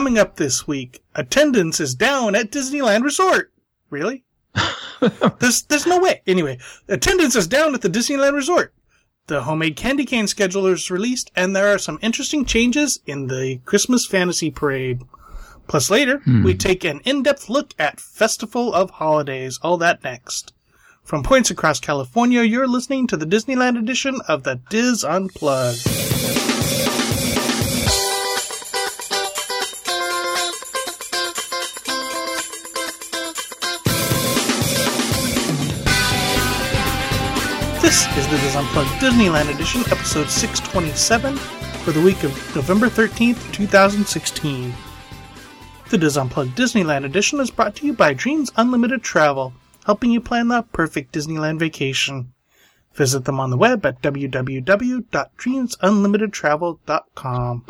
coming up this week, attendance is down at Disneyland Resort. Really? there's, there's no way. Anyway, attendance is down at the Disneyland Resort. The homemade candy cane schedule is released, and there are some interesting changes in the Christmas Fantasy Parade. Plus, later, Hmm. we take an in depth look at Festival of Holidays. All that next. From points across California, you're listening to the Disneyland edition of the DIS Unplugged. This is the DIS Unplugged Disneyland edition, episode 627, for the week of November 13th, 2016. The DIS Unplugged Disneyland edition is brought to you by Dreams Unlimited Travel, helping you plan the perfect Disneyland vacation. Visit them on the web at www.dreamsunlimitedtravel.com.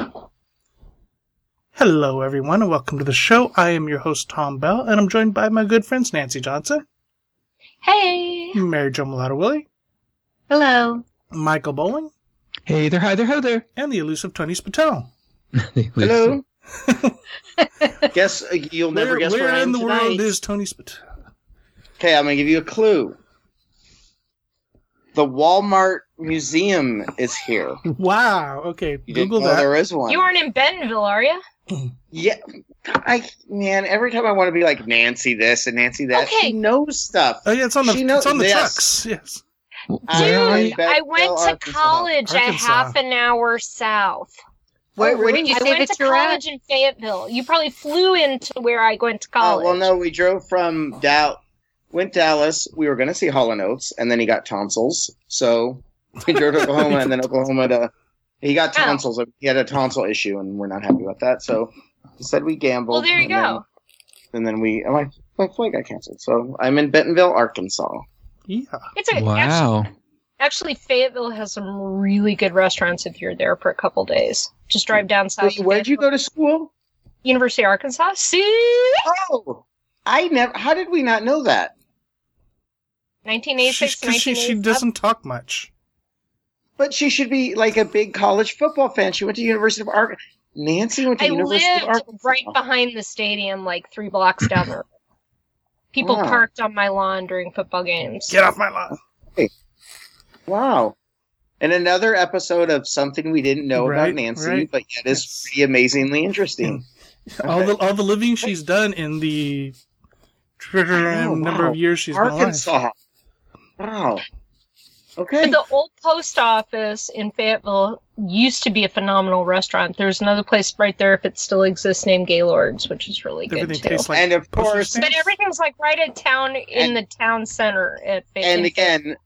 Hello, everyone, and welcome to the show. I am your host, Tom Bell, and I'm joined by my good friends Nancy Johnson, Hey. Mary Jo Mulatto Willie, Hello. Michael Bowling, Hey there, hi there, ho there. and the elusive Tony Spatel. Hello. guess uh, you'll never where guess where, where I am in the tonight. world is Tony Spatel? Okay, I'm gonna give you a clue. The Walmart Museum is here. Wow. Okay, You Google didn't know that. there is one. You aren't in Bentonville, are you? yeah, I man. Every time I want to be like Nancy this and Nancy that, Okay. she knows stuff. Oh yeah, it's on the She knows- it's on the yes. trucks. Yes. Where are you? Dude, I went to Arkansas. college a half an hour south. Wait, Where did you I say went went to to college in Fayetteville? You probably flew into where I went to Oh college. well, no, we drove from Dal, went Dallas. We were gonna see Hall and Oates, and then he got tonsils, so we drove to Oklahoma, and then Oklahoma to. He got Oh. tonsils. He had a tonsil issue, and we're not happy about that. So he said we gambled. Well, there you and then- go. and then we my my flight got canceled. So I'm in Bentonville, Arkansas. Yeah. It's a, actually, Wow. actually, Fayetteville has some really good restaurants if you're there for a couple days. Just drive down south. Wait, where'd you go to school? University of Arkansas. See, Oh, I never. How did we not know that? 1986, Because she, she doesn't talk much. But she should be like a big college football fan. She went to University of Arkansas. Nancy went to I University of lived Arkansas. right behind the stadium, like three blocks down the road. People Wow. parked on my lawn during football games. Get off my lawn. Wow. And another episode of something we didn't know Right, about Nancy, right. but yet is Yes. pretty amazingly interesting. All the all the living she's done in the know, number wow. of years she's been alive. Arkansas. Wow. Okay. But the old post office in Fayetteville used to be a phenomenal restaurant. There's another place right there, if it still exists, named Gaylord's, which is really good Everything too. tastes like and of course, but everything's like right at town in And- the town center at Fay- and again,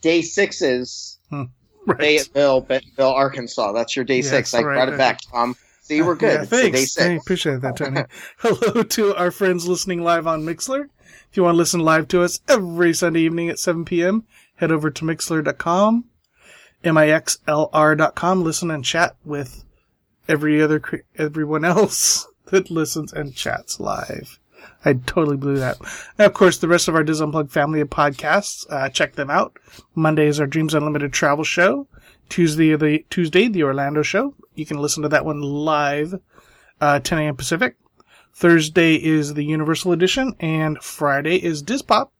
day sixes, hmm. right. Fayetteville, Bentonville, Arkansas. That's your day Yes, six. I right, brought right. it back, Tom. See, we're good. Yeah, It's a day thanks. I appreciate that, Tony. Hello to our friends listening live on Mixlr. If you want to listen live to us every Sunday evening at 7 p.m., head over to mixler.com, mixlr.com. Listen and chat with every other cre- everyone else that listens and chats live. I totally blew that. And of course, the rest of our DIS Unplugged family of podcasts, uh, check them out. Monday is our Dreams Unlimited travel show. Tuesday, the Tuesday, the Orlando show. You can listen to that one live, uh, 10 a.m. Pacific. Thursday is the Universal Edition, and Friday is Dispop.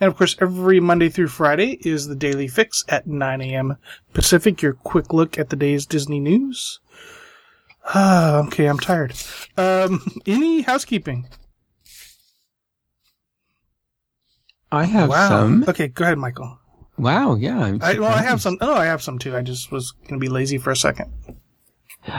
And of course, every Monday through Friday is the Daily Fix at 9 a.m. Pacific. Your quick look at the day's Disney news. Ah, okay, I'm tired. Um, any housekeeping? I have wow. some. Okay, go ahead, Michael. Wow, yeah. I, well, I have some. Oh, I have some too. I just was going to be lazy for a second.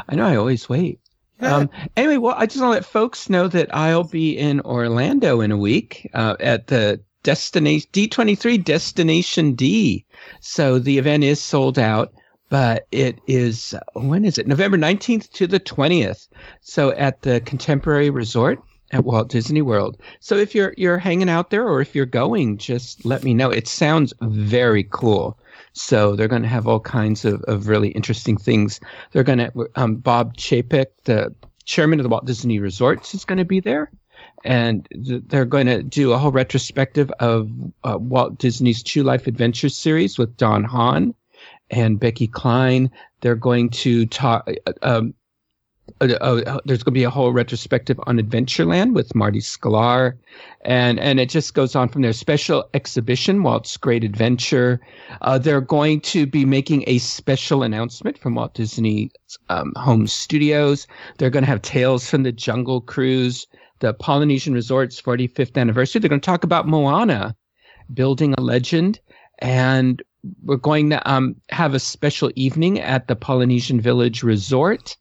I know I always wait. Um, anyway, well, I just want to let folks know that I'll be in Orlando in a week uh, at the destination D23 Destination D. So the event is sold out, but it is when is it? November 19th to the 20th. So at the Contemporary Resort at Walt Disney World. So if you're you're hanging out there or if you're going, just let me know. It sounds very cool. So they're going to have all kinds of, of really interesting things. They're going to, um, Bob Chapek, the chairman of the Walt Disney Resorts, is going to be there. And th- they're going to do a whole retrospective of uh, Walt Disney's True Life Adventures series with Don Hahn and Becky Cline. They're going to talk, um, uh, uh, there's going to be a whole retrospective on Adventureland with Marty Sklar, and and it just goes on from there. Special exhibition, Walt's Great Adventure. Uh, they're going to be making a special announcement from Walt Disney um, Home Studios. They're going to have Tales from the Jungle Cruise, the Polynesian Resort's 45th anniversary. They're going to talk about Moana, building a legend, and we're going to um, have a special evening at the Polynesian Village Resort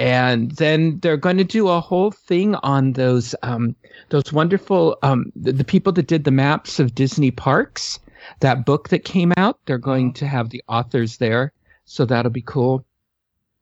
and then they're going to do a whole thing on those um, those wonderful um, the, the, people that did the maps of Disney parks. That book that came out, they're going to have the authors there, so that'll be cool.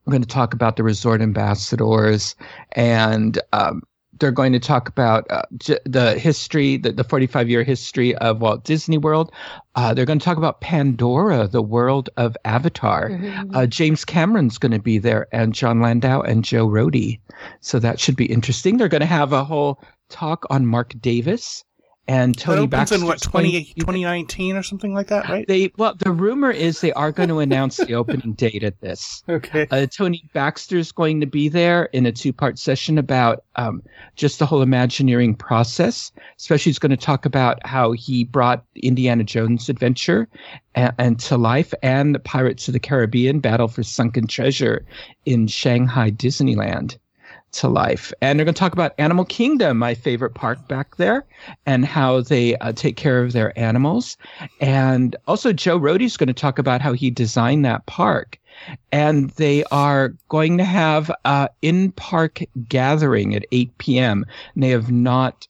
We're going to talk about the resort ambassadors and um, they're going to talk about uh, j- the history, the, the 45 year history of Walt Disney World. Uh, they're going to talk about Pandora, the world of Avatar. Mm-hmm. Uh, James Cameron's going to be there, and Jon Landau and Joe Rohde. So that should be interesting. They're going to have a whole talk on Marc Davis and Tony Baxter. in what 20, 2019 or something like that, right? They well, the rumor is they are going to announce the opening date at this. Okay. Uh, Tony Baxter's going to be there in a two-part session about um, just the whole Imagineering process. Especially, he's going to talk about how he brought Indiana Jones adventure and, and to life, and the Pirates of the Caribbean: Battle for Sunken Treasure in Shanghai Disneyland to life. And they're going to talk about Animal Kingdom, my favorite park back there, and how they uh, take care of their animals. And also, Joe is going to talk about how he designed that park. And they are going to have uh, in park gathering at 8 p.m. And they have not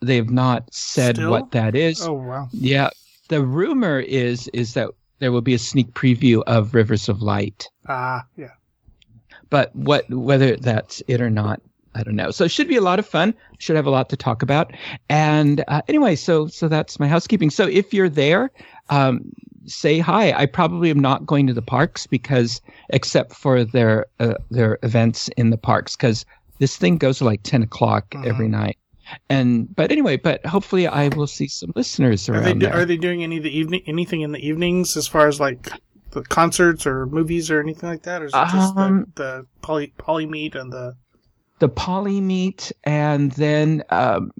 they have not said Still? what that is. Oh wow! Yeah, the rumor is is that there will be a sneak preview of Rivers of Light. Ah, uh, yeah but what whether that's it or not I don't know. So it should be a lot of fun. Should have a lot to talk about. And uh, anyway, so so that's my housekeeping. So if you're there, um, say hi. I probably am not going to the parks because except for their uh, their events in the parks because this thing goes to like ten o'clock mm-hmm. every night. And but anyway, but hopefully I will see some listeners around. Are they, do, are they doing any the evening anything in the evenings as far as like the concerts or movies or anything like that, or is it just um, the, the poly poly meet and the the poly meet and then um,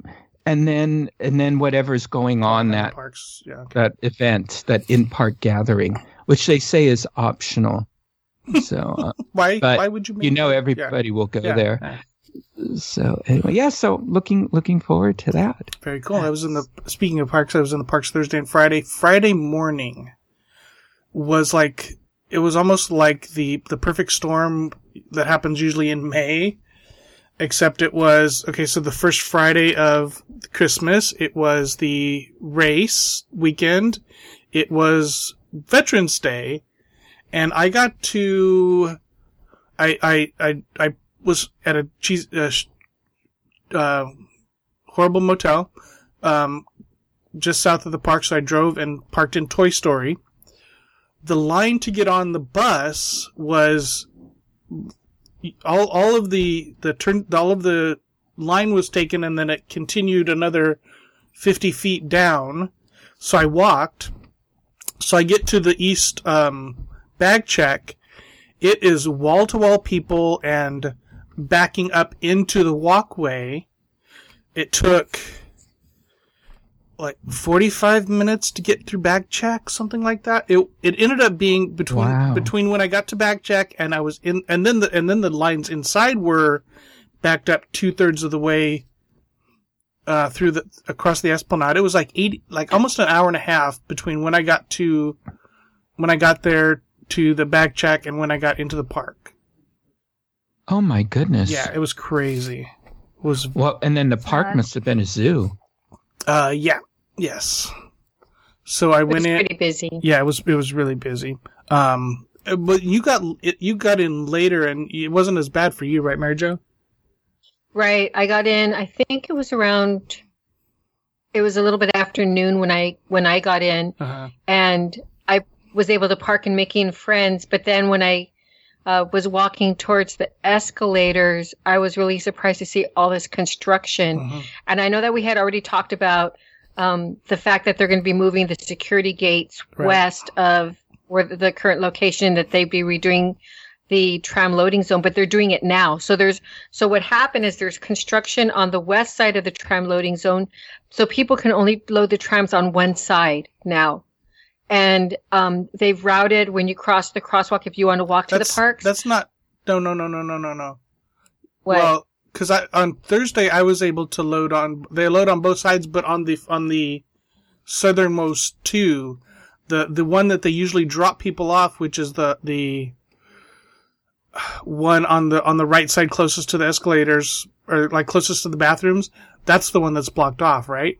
and then and then whatever's going on that parks, yeah, okay. that event, that in park gathering, which they say is optional. So uh, why why would you? you know, everybody yeah. will go yeah. there. So anyway, yeah. So looking looking forward to that. Very cool. I was in the speaking of parks. I was in the parks Thursday and Friday. Friday morning was like it was almost like the the perfect storm that happens usually in May, except it was okay. So the first Friday of Christmas, it was the race weekend. It was Veterans Day, and I got to. I I I I was at a cheese uh, uh, horrible motel, um, just south of the park. So I drove and parked in Toy Story the line to get on the bus was all all of the the turn all of the line was taken and then it continued another 50 feet down. So i walked. So i get to the east um, bag check. It is wall to wall people and backing up into the walkway. It took like 45 minutes to get through bag check, something like that. It it ended up being between wow. between when I got to bag check and I was in, and then the and then the lines inside were backed up two thirds of the way uh, through the across the Esplanade. It was like eighty, like almost an hour and a half between when I got to when I got there to the bag check and when I got into the park. Oh my goodness! Yeah, it was crazy. It was well, and then the park must have been a zoo. Uh, yeah, Yes. So I went in. Pretty busy. Yeah, it was it was really busy. Um, but you got you got in later, and it wasn't as bad for you, right, Mary Jo? Right. I got in. I think it was around. It was a little bit afternoon when I when I got in, uh-huh. and I was able to park and making friends. But then when I uh, was walking towards the escalators, I was really surprised to see all this construction. Uh-huh. And I know that we had already talked about um, the fact that they're going to be moving the security gates right. west of where the current location that they'd be redoing the tram loading zone, but they're doing it now. So there's so what happened is there's construction on the west side of the tram loading zone, so people can only load the trams on one side now. And um, they've routed when you cross the crosswalk if you want to walk to the parks. that's not. No, no, no, no, no, no, no. what? Well, because I on Thursday I was able to load on. They load on both sides, but on the on the southernmost two, the the one that they usually drop people off, which is the the one on the on the right side closest to the escalators or like closest to the bathrooms. That's the one that's blocked off, right?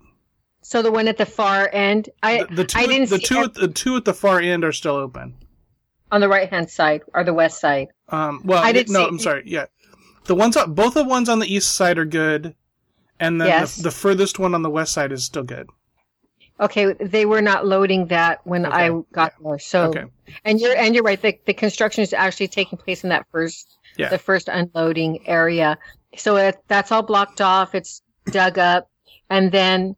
so the one at the far end, I The, the two I didn't the see two at, the two at the far end are still open. on the right hand side or the west side. Um, well, I didn't no, see- I'm sorry. Yeah, the ones on, both the ones on the east side are good, and then Yes. the, the furthest one on the west side is still good. Okay, they were not loading that when I Okay, got there. So, Okay. and you're and you're right. The the construction is actually taking place in that first Yeah. the first unloading area. So it, that's all blocked off. It's dug up, and then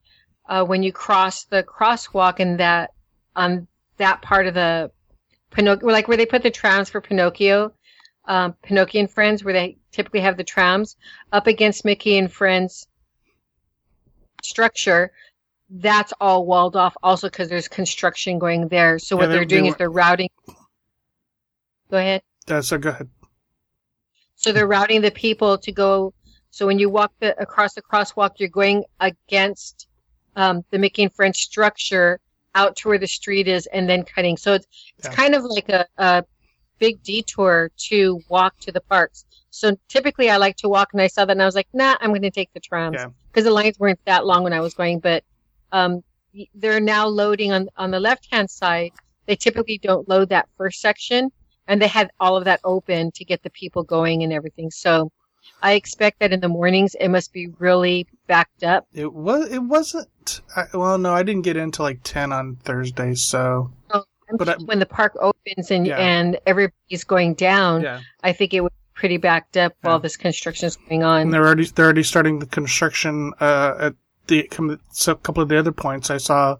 uh, when you cross the crosswalk in that on that part of the Pinocchio, like where they put the trams for Pinocchio, um, Pinocchio and Friends, where they typically have the trams up against Mickey and Friends structure. That's all walled off, also because there's construction going there. So Yeah, what they- they're they doing is they're routing. Go ahead. Uh, so go ahead. So they're routing the people to go. So when you walk the, across the crosswalk, you're going against um, the Mickey and Friends structure out to where the street is, and then cutting. So it's it's Yeah. kind of like a, a big detour to walk to the parks. So typically, I like to walk, and I saw that, and I was like, Nah, I'm going to take the trams because the lines weren't that long when I was going. But um, they're now loading on on the left hand side. They typically don't load that first section and they had all of that open to get the people going and everything. So I expect that in the mornings it must be really backed up. It was. It wasn't. I, well, no, I didn't get into like ten on Thursday, so I'm But I- when the park opens and Yeah. and everybody's going down, yeah. I think it would be pretty backed up Yeah. while this construction is going on. And they're already they're already starting the construction uh, at the so a couple of the other points. I saw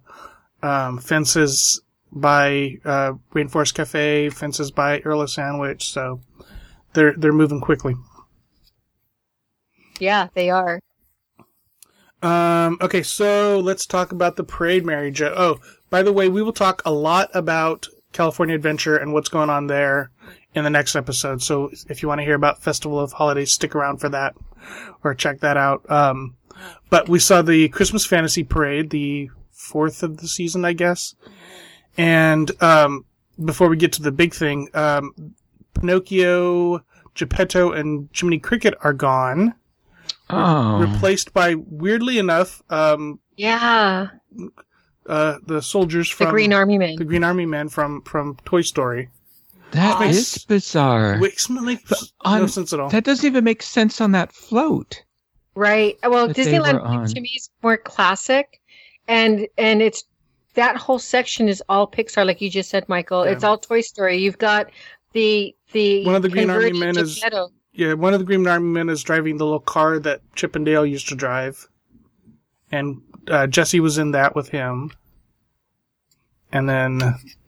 um, fences by uh, Rainforest Cafe, fences by Earl Sandwich. So they're they're moving quickly. yeah, they are. Um, okay, so let's talk about the parade, Mary Jo. Oh, by the way, we will talk a lot about California Adventure and what's going on there in the next episode. So if you want to hear about Festival of Holidays, stick around for that or check that out. Um, but we saw the Christmas Fantasy Parade, the fourth of the season, I guess. And, um, before we get to the big thing, um, Pinocchio, Geppetto, and Jiminy Cricket are gone Oh, replaced by weirdly enough um Yeah, uh the soldiers from the from Green Army Men. the Green Army men from from Toy Story. That Makes- is bizarre. Which makes no sense at all. That doesn't even make sense on that float. Right. Well, that Disneyland on. to me is more classic, and and it's that whole section is all Pixar, like you just said, Michael. Yeah. It's all Toy Story. You've got the the One of the Green Army men is- Geppetto. Yeah, one of the Green Army men is driving the little car that Chip and Dale used to drive, and uh, Jesse was in that with him. And then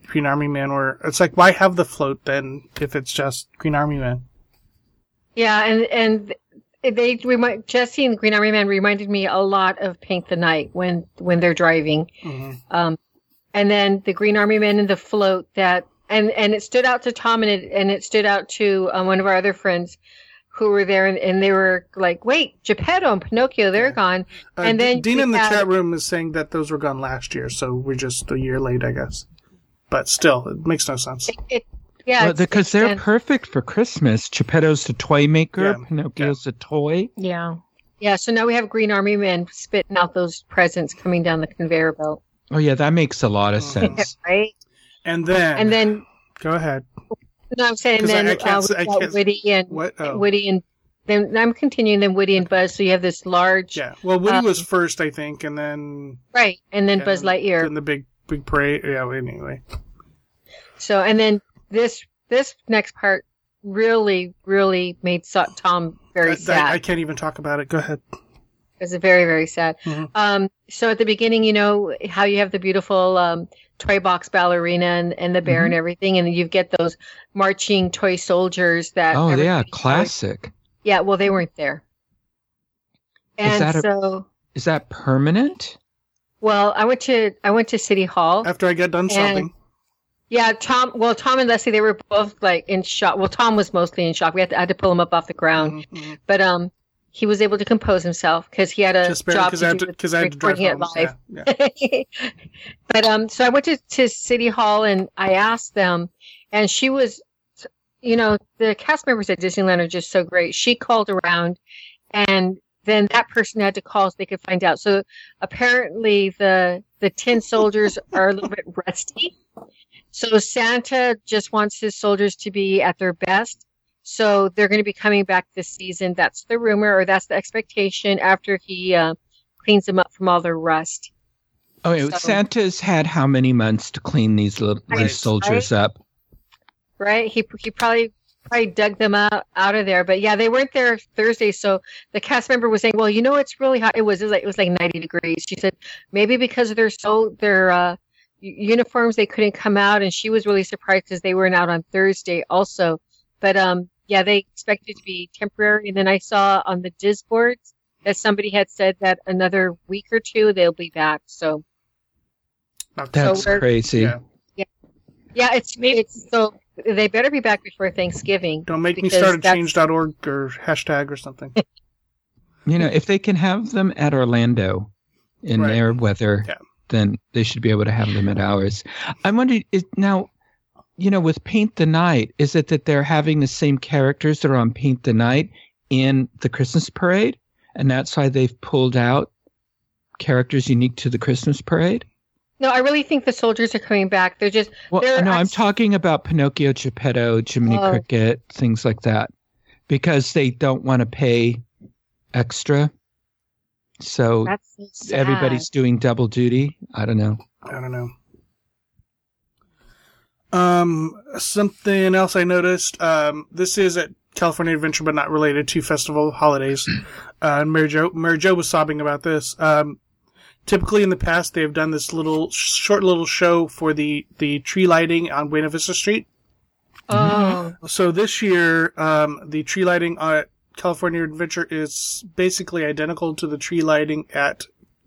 Green Army Man were. It's like, why have the float then if it's just Green Army Man? Yeah, and and they remind Jesse and the Green Army Man reminded me a lot of Paint the Night when when they're driving. hmm Um, and then the Green Army Man and the float that, and, and it stood out to Tom and it, and it stood out to um, one of our other friends who were there and, and they were like, wait, Geppetto and Pinocchio, they're Yeah. gone. Uh, And then Dean in the had- chat room is saying that those were gone last year, so we're just a year late, I guess. But still, it makes no sense. It, it, yeah. Well, it's- because it's- they're and- perfect for Christmas. Geppetto's the toy maker. Yeah, Pinocchio's a toy. yeah. Yeah. So now we have Green Army Men spitting out those presents coming down the conveyor belt. Oh yeah, that makes a lot of Mhm. sense. Right. And then, And then, go ahead. no, I'm saying 'Cause I- then I can't uh, I can't- Woody and What? Oh, Woody and then I'm continuing then Woody and Buzz. So you have this large, yeah. Well, Woody um, was first, I think, and then right, and then Yeah, Buzz Lightyear. And the big big parade. Yeah. Anyway, So, and then this this next part really, really made so- Tom very I, sad. I, I can't even talk about it. Go ahead. it was very, very sad. Mhm. Um, so at the beginning, you know how you have the beautiful um, toy box ballerina and, and the bear Mhm. and everything, and you get those marching toy soldiers that. Oh yeah, everybody- classic. Yeah, well, they weren't there. And that a- so, Is that permanent? Well, I went to I went to City Hall. After I got done shopping. Yeah, Tom. Well, Tom and Leslie, they were both like in shock. Well, Tom was mostly in shock. We had to, I had to pull him up off the ground, Mhm, mhm. but um, he was able to compose himself because he had a Just job because to I had do to with I had to drive home. live. Yeah, yeah. but um, so I went to, to City Hall and I asked them, and she was, you know, the cast members at Disneyland are just so great. She called around, and then that person had to call so they could find out. So apparently the the tin soldiers are a little bit rusty. So Santa just wants his soldiers to be at their best. So they're going to be coming back this season. That's the rumor, or that's the expectation after he uh, cleans them up from all their rust. Oh, wait, So- Santa's had how many months to clean these little Right, these soldiers up? right? He he probably probably dug them out out of there. But yeah, they weren't there Thursday, so the cast member was saying, "Well, you know, it's really hot. It was, it was like it was like ninety degrees." She said maybe because they're so their uh, uniforms, they couldn't come out, and she was really surprised because they weren't out on Thursday also. But um, yeah, they expected to be temporary, and then I saw on the DIS boards that somebody had said that another week or two they'll be back. So That's we're- crazy. yeah. yeah, it's it's so they better be back before Thanksgiving. Don't make me start a that's- change.org or hashtag or something. You know, if they can have them at Orlando in Right. their weather, Yeah. then they should be able to have them at ours. I'm wondering is now, you know, with Paint the Night, is it that they're having the same characters that are on Paint the Night in the Christmas parade, and that's why they've pulled out characters unique to the Christmas parade? No, I really think the soldiers are coming back. They're just Well, They're no, I'm talking about Pinocchio, Geppetto, Jiminy Oh. Cricket, things like that, because they don't want to pay extra. So that's so everybody's doing double duty. I don't know. I don't know. Um, something else I noticed. Um, this is at California Adventure, but not related to festival holidays. Uh, and Mary Jo, Mary Jo was sobbing about this. Um, typically in the past, they've done this little short little show for the the tree lighting on Buena Vista Street. Oh, So this year, um, the tree lighting at California Adventure is basically identical to the tree lighting at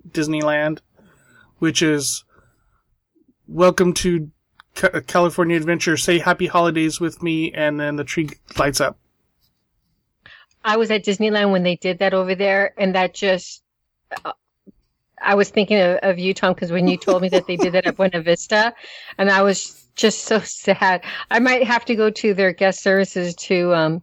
Disneyland, which is welcome to Ca- California Adventure. Say happy holidays with me, and then the tree lights up. I was at Disneyland when they did that over there, and that just. I was thinking of, of you, Tom, because when you told me that they did that at Buena Vista, and I was just so sad. I might have to go to their guest services to, um,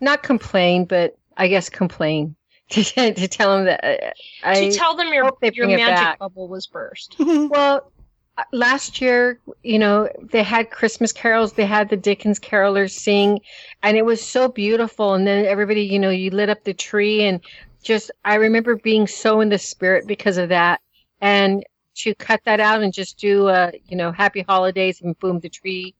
not complain, but I guess complain to, to tell them that uh, I. to tell them your your magic bubble was burst. Well, uh, last year, you know, they had Christmas carols, they had the Dickens carolers sing, and it was so beautiful. And then everybody, you know, you lit up the tree, and just, I remember being so in the spirit because of that. And to cut that out and just do, uh, you know, happy holidays and boom, the tree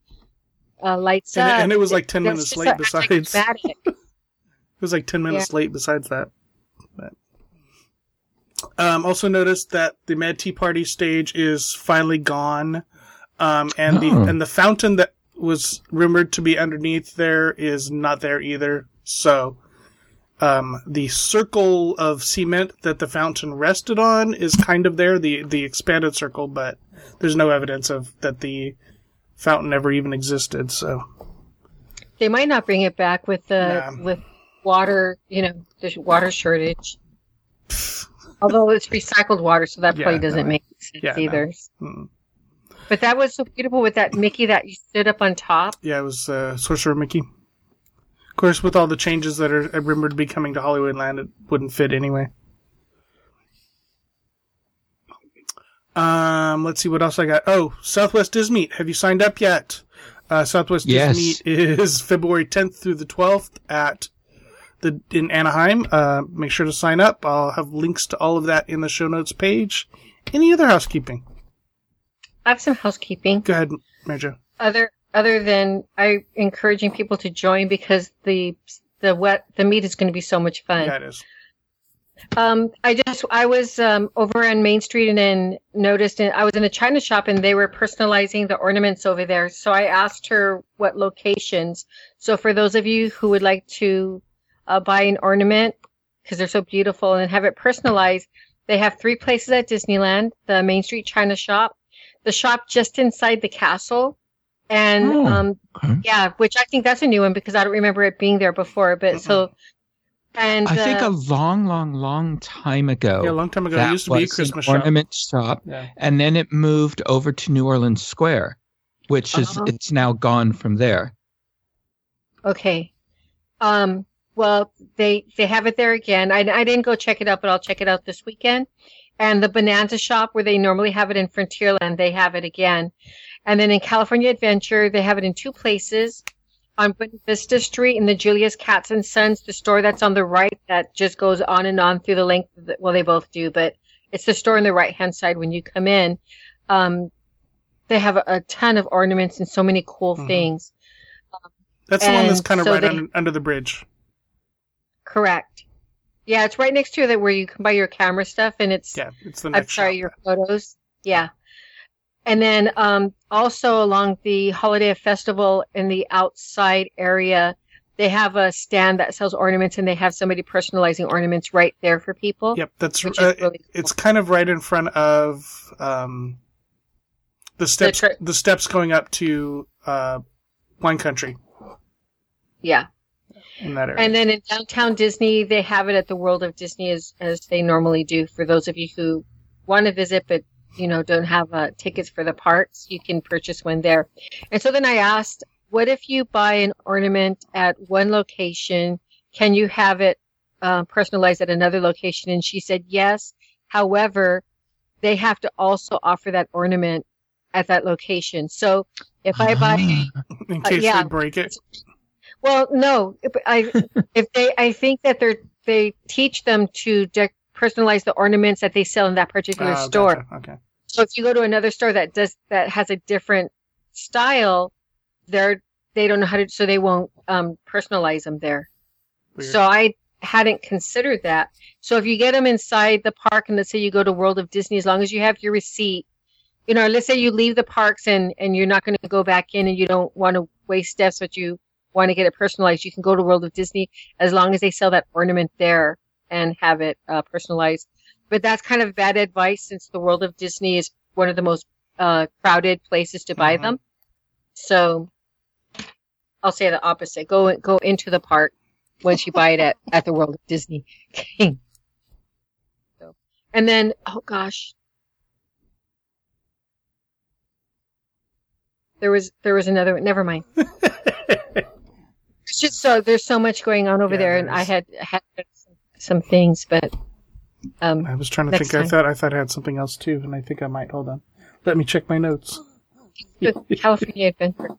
uh, lights And it- up. and it was like 10 It minutes late so besides- anticlimactic. It was like 10 minutes late besides that. But. Um, also noticed that the Mad Tea Party stage is finally gone. Um, and the, Oh. and the fountain that was rumored to be underneath there is not there either. So, um, the circle of cement that the fountain rested on is kind of there, the, the expanded circle, but there's no evidence of that the fountain ever even existed, so. They might not bring it back with the with water, you know, the water shortage. Although it's recycled water, so that Yeah, probably doesn't no. make sense Yeah, no. either. Mm. But that was so beautiful with that Mickey that you stood up on top. Yeah, it was uh, Sorcerer Mickey. Of course, with all the changes that are rumored to be coming to Hollywood Land, it wouldn't fit anyway. Um, let's see what else I got. Oh, Southwest Dismeet. Have you signed up yet? Uh, Southwest Yes. Dismeet is February 10th through the 12th at the in Anaheim. Uh, make sure to sign up. I'll have links to all of that in the show notes page. Any other housekeeping? I have some housekeeping. Go ahead, Major. Other other than I encouraging people to join because the the wet the meet is going to be so much fun. Yeah, it is. Um, I just I was um, over on Main Street and then noticed and I was in a china shop and they were personalizing the ornaments over there. So I asked her what locations. So for those of you who would like to uh, buy an ornament because they're so beautiful and have it personalized, they have three places at Disneyland: the Main Street China Shop, the shop just inside the castle, and Oh, um, okay. yeah, which I think that's a new one because I don't remember it being there before. But so, and I think uh, a long, long, long time ago. Yeah, a long time ago, it used to be a Christmas an shop. ornament shop, Yeah. and then it moved over to New Orleans Square, which is Uh-huh. it's now gone from there. Okay. Um, well, they they have it there again. I, I didn't go check it out, but I'll check it out this weekend. And the Bonanza shop where they normally have it in Frontierland, they have it again. And then in California Adventure, they have it in two places. On Buena Vista Street in the Julius Katz and Sons, the store that's on the right that just goes on and on through the length of the, well, they both do, but it's the store on the right hand side when you come in. Um, they have a, a ton of ornaments and so many cool Mhm. things. That's the one that's kind of so right they- under, under the bridge. Correct. Yeah, it's right next to that where you can buy your camera stuff, and it's Yeah, it's the I'm next sorry, shop. your photos. Yeah, and then um, also along the Holiday Festival in the outside area, they have a stand that sells ornaments, and they have somebody personalizing ornaments right there for people. Yep, that's uh, really cool. it's kind of right in front of um, the steps. The, tr- steps going up to uh, Wine Country Yeah. in that area. And then in downtown Disney, they have it at the World of Disney as as they normally do. For those of you who want to visit but you know don't have uh, tickets for the parks, you can purchase one there. And so then I asked, what if you buy an ornament at one location? Can you have it uh, personalized at another location? And she said yes. However, they have to also offer that ornament at that location. So if I buy in uh, case yeah. they break it. well, no, if I if they I think that they're they teach them to de- personalize the ornaments that they sell in that particular Oh, store. gotcha. Okay. So if you go to another store that does that has a different style, they're they don't know how to so they won't um, personalize them there. Weird. So I hadn't considered that. So if you get them inside the park and let's say you go to World of Disney, as long as you have your receipt, you know, let's say you leave the parks and, and you're not going to go back in and you don't want to waste steps, but you want to get it personalized, you can go to World of Disney as long as they sell that ornament there and have it uh, personalized. But that's kind of bad advice since the World of Disney is one of the most uh, crowded places to buy Mhm. them. So I'll say the opposite. Go go into the park once you buy it at, at the World of Disney. so, and then oh gosh, there was there was another one. Never mind. It's just so there's so much going on over Yeah, there, there and I had had some, some things, but um, I was trying to Next think. I thought I thought I had something else too, and I think I might. Hold on. Let me check my notes. California Adventure.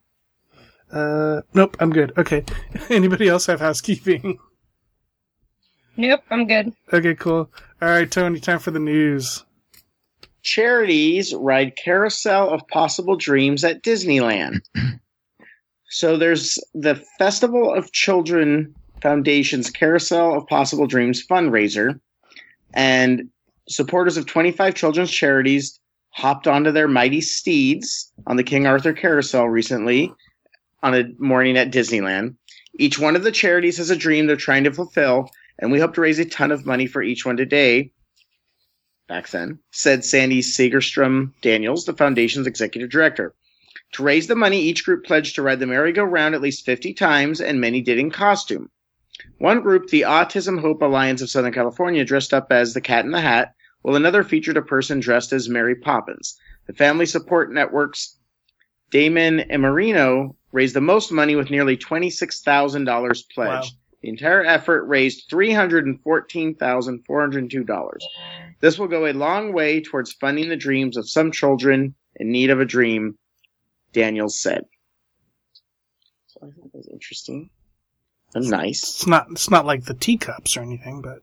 Uh, nope, I'm good. Okay. Anybody else have housekeeping? Nope, I'm good. Okay, cool. All right, Tony, time for the news. charities ride carousel of possible dreams at Disneyland. so there's the Festival of Children Foundation's Carousel of Possible Dreams fundraiser, and supporters of 25 children's charities hopped onto their mighty steeds on the King Arthur Carousel recently on a morning at Disneyland. Each one of the charities has a dream they're trying to fulfill, and we hope to raise a ton of money for each one today back then, said Sandy Segerstrom Daniels, the foundation's executive director. To raise the money, each group pledged to ride the merry-go-round at least 50 times, and many did in costume. One group, the Autism Hope Alliance of Southern California, dressed up as the Cat in the Hat, while another featured a person dressed as Mary Poppins. The Family Support Network's Damon Emarino raised the most money with nearly $26,000 pledged. Wow. The entire effort raised $314,402. This will go a long way towards funding the dreams of some children in need of a dream, Daniels said. So I thought that was interesting. Nice. It's not. It's not like the teacups or anything, but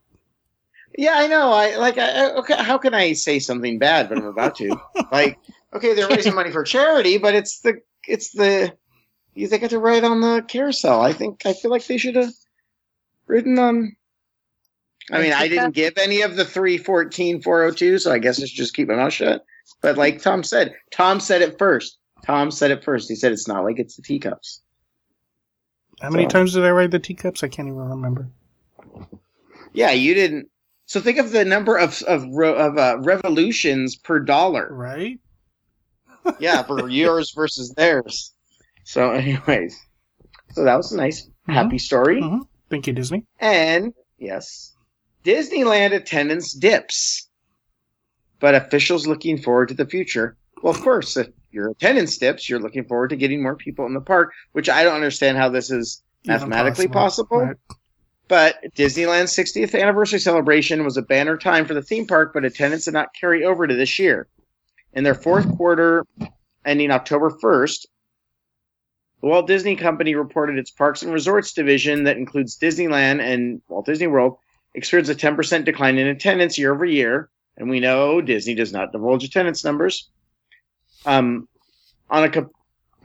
Yeah, I know. I like. I, okay, how can I say something bad, but I'm about to? like, okay, they're raising money for charity, but it's the it's the you they get to ride on the carousel. I think I feel like they should have ridden on I mean, I didn't give any of the 314 402, so I guess I should just keep my mouth shut. But like Tom said, Tom said it first. Tom said it first. He said it's not like it's the teacups. How many So- times did I ride the teacups? I can't even remember. Yeah, you didn't. So think of the number of of of uh, revolutions per dollar. Right? Yeah, for yours versus theirs. So, anyways, so that was a nice, happy story. Mhm. Thank you, Disney. And yes, Disneyland attendance dips, but officials looking forward to the future. Well, of course, if your attendance dips, you're looking forward to getting more people in the park, which I don't understand how this is mathematically possible. Right. But Disneyland's 60th anniversary celebration was a banner time for the theme park, but attendance did not carry over to this year. In their fourth quarter, ending October 1st, the Walt Disney Company reported its parks and resorts division, that includes Disneyland and Walt Disney World, experienced a 10% decline in attendance year over year. And we know Disney does not divulge attendance numbers. Um, on a co-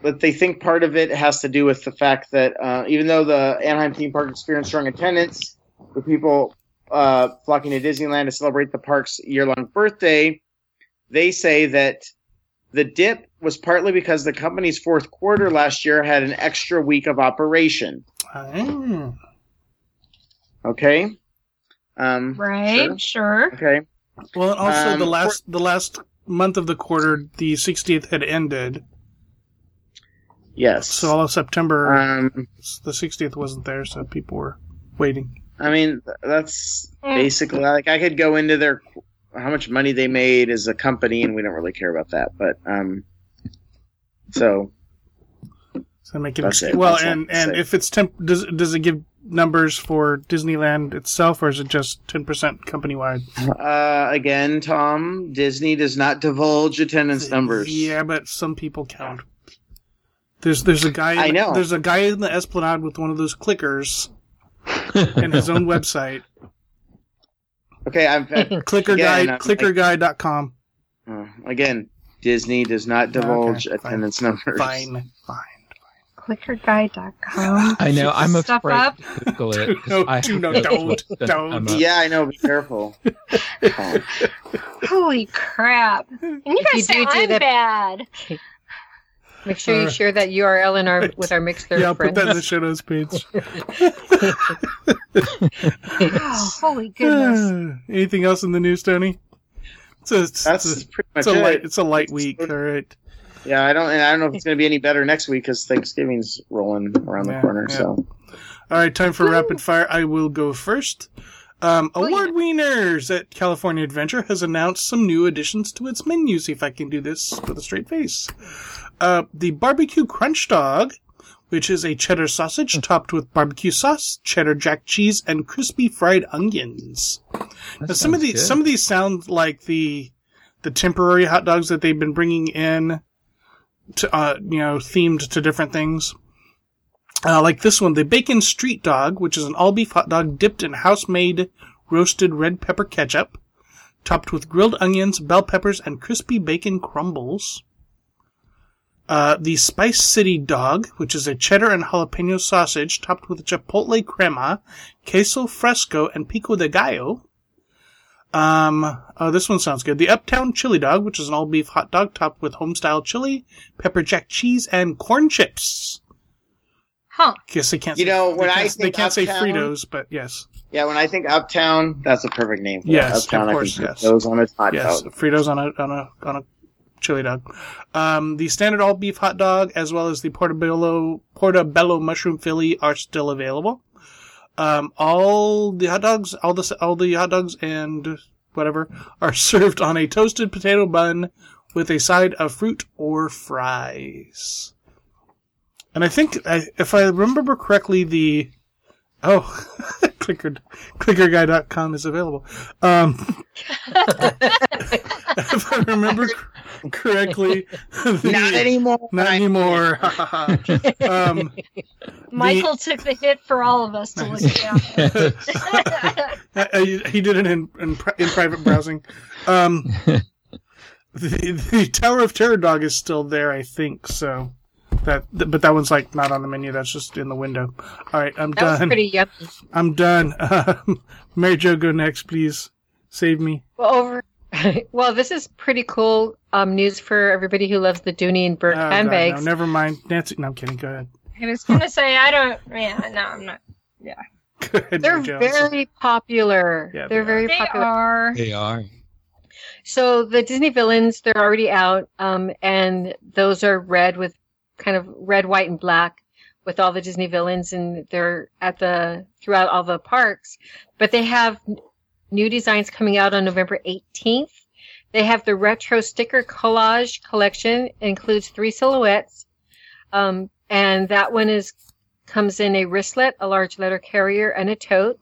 but they think part of it has to do with the fact that uh, even though the Anaheim theme park experienced strong attendance, with people uh, flocking to Disneyland to celebrate the park's year-long birthday, they say that the dip was partly because the company's fourth quarter last year had an extra week of operation. Ah. Okay. Um, Right, sure. Okay. Well, also Um, the last the last month of the quarter, the 60th had ended, Yes. so all of September, um, the 60th wasn't there, so people were waiting. I mean, that's Mm. basically like I could go into their how much money they made as a company, and we don't really care about that. But um, so So make an That's excuse. it. Well, That's and and saying. if it's temp, does does it give numbers for Disneyland itself, or is it just 10% company wide? uh, again, Tom, Disney does not divulge attendance numbers. Yeah, but some people count. There's there's a guy. I know. There's a guy in the Esplanade with one of those clickers and his own website. Okay, I'm, I'm Clicker Again, guy. I'm- Clickerguy.com. uh, again. Disney does not divulge Okay, fine. attendance numbers. Fine, fine. Clickerguy.com. I know. I'm a Stuff afraid up. to Google it. 'cause No, I do have no, no don't, don't. A- Yeah, I know. Be careful. Oh. Holy crap. And you guys you say do do I'm that- bad. Make sure you Alright. share that URL in our with our Mixlr Yeah, I'll put friends. that in the show notes page. Oh, holy goodness. Uh, anything else in the news, Tony? It's a, it's That's a, pretty much it's a it. light. It's a light week. All right. Yeah, I don't. And I don't know if it's going to be any better next week because Thanksgiving's rolling around the Yeah, corner. yeah. So All right, time for rapid fire. I will go first. Um, Oh, yeah. award winners at California Adventure has announced some new additions to its menu. See if I can do this with a straight face. Uh, the barbecue crunch dog, which is a cheddar sausage topped with barbecue sauce, cheddar jack cheese, and crispy fried onions. That Now, some of these good. some of these sound like the the temporary hot dogs that they've been bringing in to uh, you know themed to different things. Uh, like this one, the bacon street dog, which is an all beef hot dog dipped in house made roasted red pepper ketchup, topped with grilled onions, bell peppers, and crispy bacon crumbles. Uh, the Spice City dog, which is a cheddar and jalapeno sausage topped with chipotle crema, queso fresco, and pico de gallo. Um, oh, this one sounds good. The Uptown Chili Dog, which is an all beef hot dog topped with homestyle chili, pepper jack cheese, and corn chips. Huh. Guess they can't. You say, know, they when I can't, they can't say Fritos, but yes, yeah, when I think Uptown, that's a perfect name. For Yes, it. Uptown. of course, I can yes. put those on a hot yes, dog. Fritos on a on a on a chili dog. Um, the standard all beef hot dog, as well as the portobello portobello mushroom Philly, are still available. Um, all the hot dogs, all the all the hot dogs and whatever are served on a toasted potato bun with a side of fruit or fries. And I think, I, if I remember correctly, the oh, clicker clickerguy.com is available. Um, if I remember c- correctly, the- Not anymore. Not anymore. um, Michael took the hit for all of us to look down. up. Uh, uh, he did it in in, in private browsing. Um, the, the Tower of Terror dog is still there, I think. So that, th- but that one's like not on the menu. That's just in the window. All right, I'm That was done. pretty yummy. I'm done. Um, Mary Jo, go next, please. Save me. Well, over. well, this is pretty cool um, news for everybody who loves the Dooney and Bourke Oh, God, handbags. no, never mind. Nancy, no, I'm kidding. Go ahead. I was gonna say I don't. Yeah, no, I'm not. Yeah. ahead, They're very popular. Yeah, they're they very They popular. are. They are. So the Disney villains, they're already out, um, and those are red with kind of red, white, and black with all the Disney villains, and they're at the throughout all the parks. But they have new designs coming out on November 18th. They have the retro sticker collage collection. It includes three silhouettes, um, and that one is comes in a wristlet, a large letter carrier, and a tote.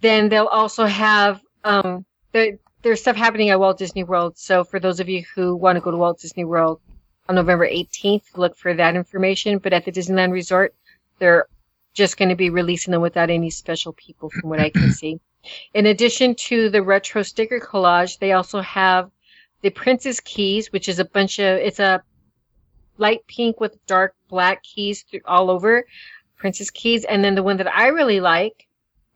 Then they'll also have um, there, there's stuff happening at Walt Disney World. So for those of you who want to go to Walt Disney World on November 18th, look for that information. But at the Disneyland Resort, they're just going to be releasing them without any special people, from what I can see. In addition to the retro sticker collage, they also have the Princess Keys, which is a bunch of it's a light pink with dark black keys all over Princess Keys, and then the one that I really like,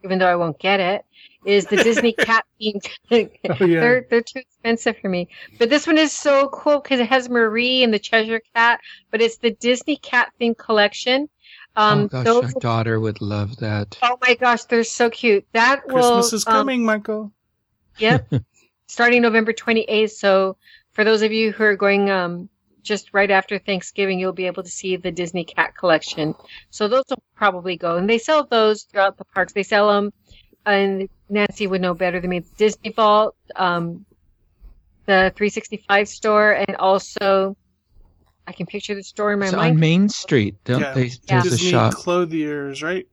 even though I won't get it, is the Disney cat themed. Oh, yeah. They're they're too expensive for me, but this one is so cool because it has Marie and the Cheshire Cat, but it's the Disney cat themed collection. Um, oh gosh, those- our daughter would love that. oh my gosh, they're so cute. That will Christmas is um, coming, Michael. Yep. Starting November 28th. So for those of you who are going um, just right after Thanksgiving, you'll be able to see the Disney cat collection. So those will probably go. And they sell those throughout the parks. They sell them, and Nancy would know better than me. Disney Vault, um, the 365 store, and also I can picture the store in my It's mind. on Main Street, don't Yeah. they? There's a Disney shop. Clothiers, right?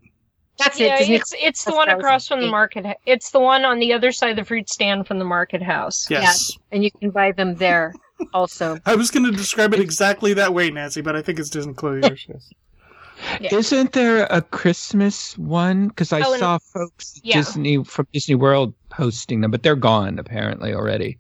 That's Yeah, it. Disney it's it's the one what I was across from the market. It's the one on the other side of the fruit stand from the market house. Yes. and you can buy them there also. I was going to describe it exactly that way, Nancy, but I think it's Disney Clothiers. Yeah. Isn't there a Christmas one? Because I Oh, and- saw folks yeah. Disney from Disney World posting them, but they're gone apparently already.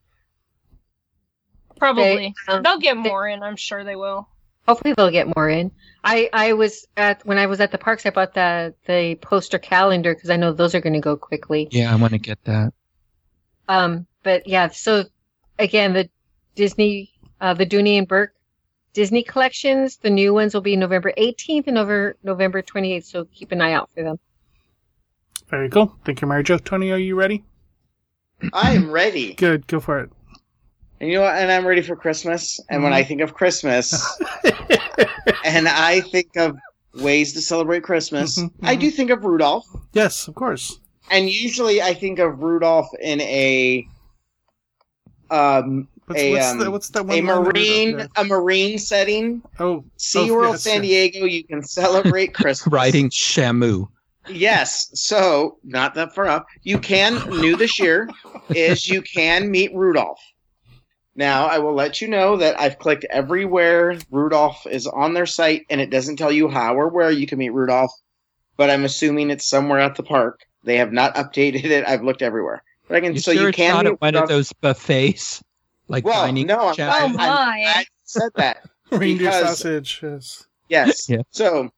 Probably. They, um, They'll get more in. I'm sure they will. Hopefully they'll get more in. I I was at when I was at the parks. I bought the the poster calendar because I know those are going to go quickly. Yeah, I want to get that. Um, but yeah. So again, the Disney, uh, the Dooney and Bourke Disney collections. The new ones will be November 18th and over November 28th. So keep an eye out for them. Very cool. Thank you, Mary Jo. Tony, are you ready? I am ready. Good. Go for it. And you know what? And I'm ready for Christmas. And when I think of Christmas, and I think of ways to celebrate Christmas, Mhm, I do think of Rudolph. yes, of course. And usually I think of Rudolph in a um What's, a what's, um, the, what's that one? a line that we marine don't- a marine setting. Oh, SeaWorld yes, San yes. Diego, you can celebrate Christmas. Riding Shamu. Yes. So not that far up. You can new this year is you can meet Rudolph. Now I will let you know that I've clicked everywhere Rudolph is on their site and it doesn't tell you how or where you can meet Rudolph, but I'm assuming it's somewhere at the park. They have not updated it. I've looked everywhere. But I can You so sure you it's can not meet at one Rudolph. of those buffets? Like Well, dining no, I'm- chat? Oh my! I said that. Reindeer because- sausage. Yes. Yes. Yeah. So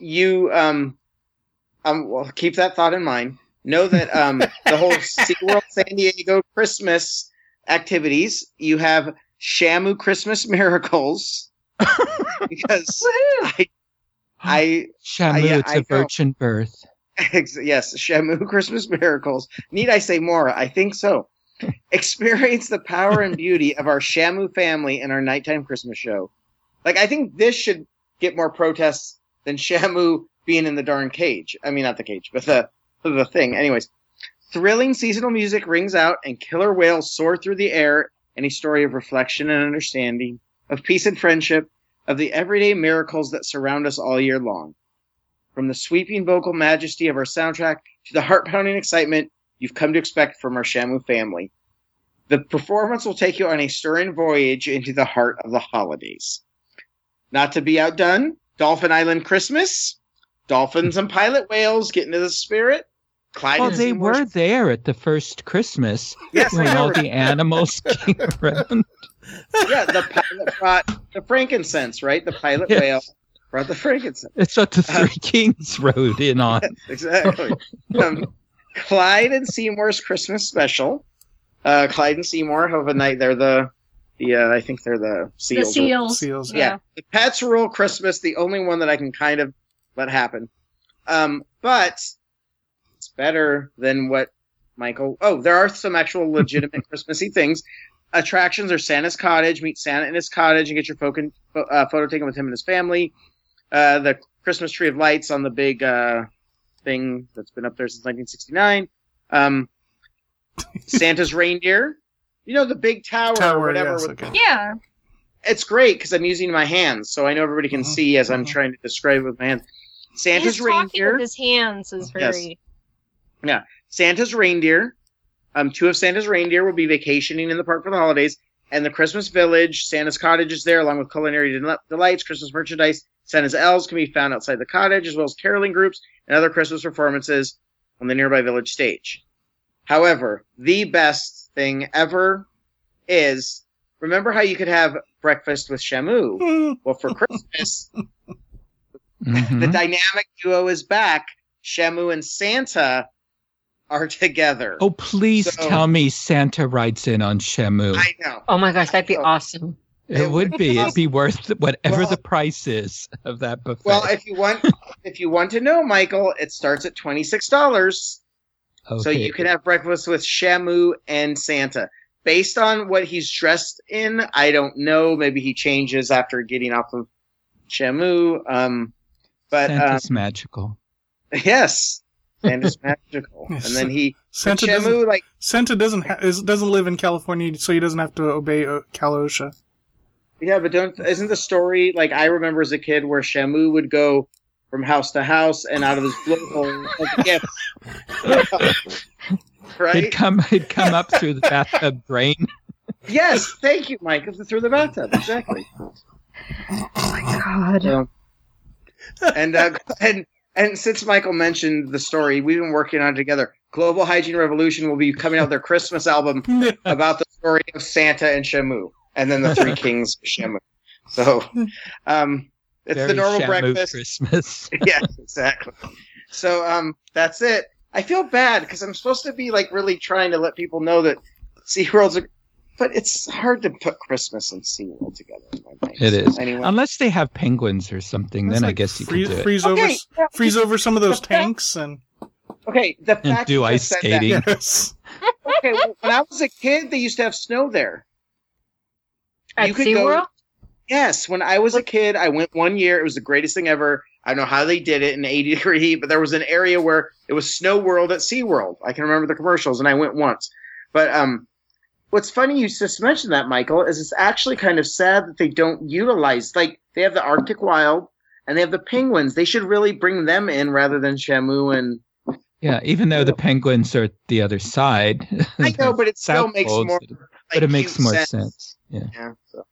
you um um well keep that thought in mind. Know that um the whole SeaWorld San Diego Christmas activities, you have Shamu Christmas miracles. because I I Shamu, I- yeah, it's I a know. virgin birth. Yes, Shamu Christmas Miracles. Need I say more? I think so. Experience the power and beauty of our Shamu family in our nighttime Christmas show. Like, I think this should get more protests than Shamu being in the darn cage. I mean, not the cage, but the the thing. Anyways, thrilling seasonal music rings out, and killer whales soar through the air in a story of reflection and understanding, of peace and friendship, of the everyday miracles that surround us all year long. From the sweeping vocal majesty of our soundtrack to the heart pounding excitement you've come to expect from our Shamu family. The performance will take you on a stirring voyage into the heart of the holidays. Not to be outdone, Dolphin Island Christmas, dolphins and pilot whales get into the spirit, Clyde Well, they were there at the first Christmas Yes, when all the animals came around. yeah, the pilot brought the frankincense, right? The pilot Yes. whale brought the frankincense. It's what the Three Kings rode in on. exactly. um, Clyde and Seamore's Christmas special. Uh, Clyde and Seymour have a night. They're the, the uh, I think they're the The seals. seals. Seals. Yeah. the pets rule Christmas. The only one that I can kind of let happen. Um, but it's better than what Michael. Oh, there are some actual legitimate Christmassy things. Attractions are Santa's cottage. Meet Santa in his cottage and get your photo, uh, photo taken with him and his family. Uh, the Christmas tree of lights on the big uh, thing that's been up there since 1969. Um, Santa's reindeer. You know the big tower, Tower, or whatever. yes, with- okay. Yeah. it's great because I'm using my hands, so I know everybody can Mhm, see as I'm mhm. trying to describe it with my hands. Santa's His reindeer. with his hands is Yes. very. Santa's reindeer. Um, two of Santa's reindeer will be vacationing in the park for the holidays, and the Christmas village. Santa's cottage is there, along with culinary del- delights, Christmas merchandise. Santa's elves can be found outside the cottage, as well as caroling groups and other Christmas performances on the nearby village stage. However, the best thing ever is remember how you could have breakfast with Shamu? Well, for Christmas, the Mhm. dynamic duo is back. Shamu and Santa are together. Oh, please So- tell me Santa rides in on Shamu. I know. Oh my gosh, that'd be awesome. It it would would be. be It'd be worth whatever Well- the price is of that buffet. Well, if you want, if you want to know, Michael, it starts at twenty six dollars, so you can have breakfast with Shamu and Santa. Based on what he's dressed in, I don't know. Maybe he changes after getting off of Shamu. Um, but um, Santa's magical. yes, Santa's magical, Yes. and then he Santa doesn't. Like Santa doesn't ha- is, doesn't live in California, so he doesn't have to obey uh, Cal OSHA. Yeah, but don't isn't the story like I remember as a kid where Shamu would go from house to house and out of his blowhole like gifts. right? He'd come. He'd come up through the bathtub drain. Yes, thank you, Mike. Through the bathtub, exactly. Oh my god. So, and uh, and and since Michael mentioned the story, we've been working on it together. Global Hygiene Revolution will be coming out their Christmas album about the story of Santa and Shamu, and then the Three Kings Shamu. So, um, it's Very the normal Shamu breakfast. Christmas. yes, exactly. So um, that's it. I feel bad because I'm supposed to be like really trying to let people know that SeaWorld's a but it's hard to put Christmas and SeaWorld together in my mind. It is. Anyway. Unless they have penguins or something, That's then I guess you freeze, could do it. freeze Okay, over yeah, freeze over some of those tanks and okay, the fact And do ice just that- skating. yes. okay, well, when I was a kid, they used to have snow there. At You could go- SeaWorld? Yes, when I was a kid, I went one year. It was the greatest thing ever. I don't know how they did it in 80 degree heat, but there was an area where it was Snow World at SeaWorld. I can remember the commercials, and I went once. But um, what's funny you just mentioned that, Michael, is it's actually kind of sad that they don't utilize like they have the Arctic Wild and they have the penguins. They should really bring them in rather than Shamu and Yeah, even though the penguins are the other side. I know, but it still makes poles, more. But like, it makes cute more sense. Yeah. Yeah. So.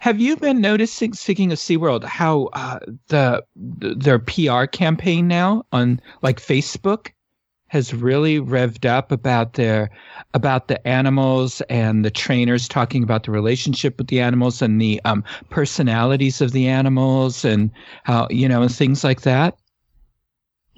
Have you been noticing, speaking of SeaWorld, how uh, the their PR campaign now on like Facebook has really revved up about their about the animals and the trainers talking about the relationship with the animals and the um, personalities of the animals and how you know and things like that.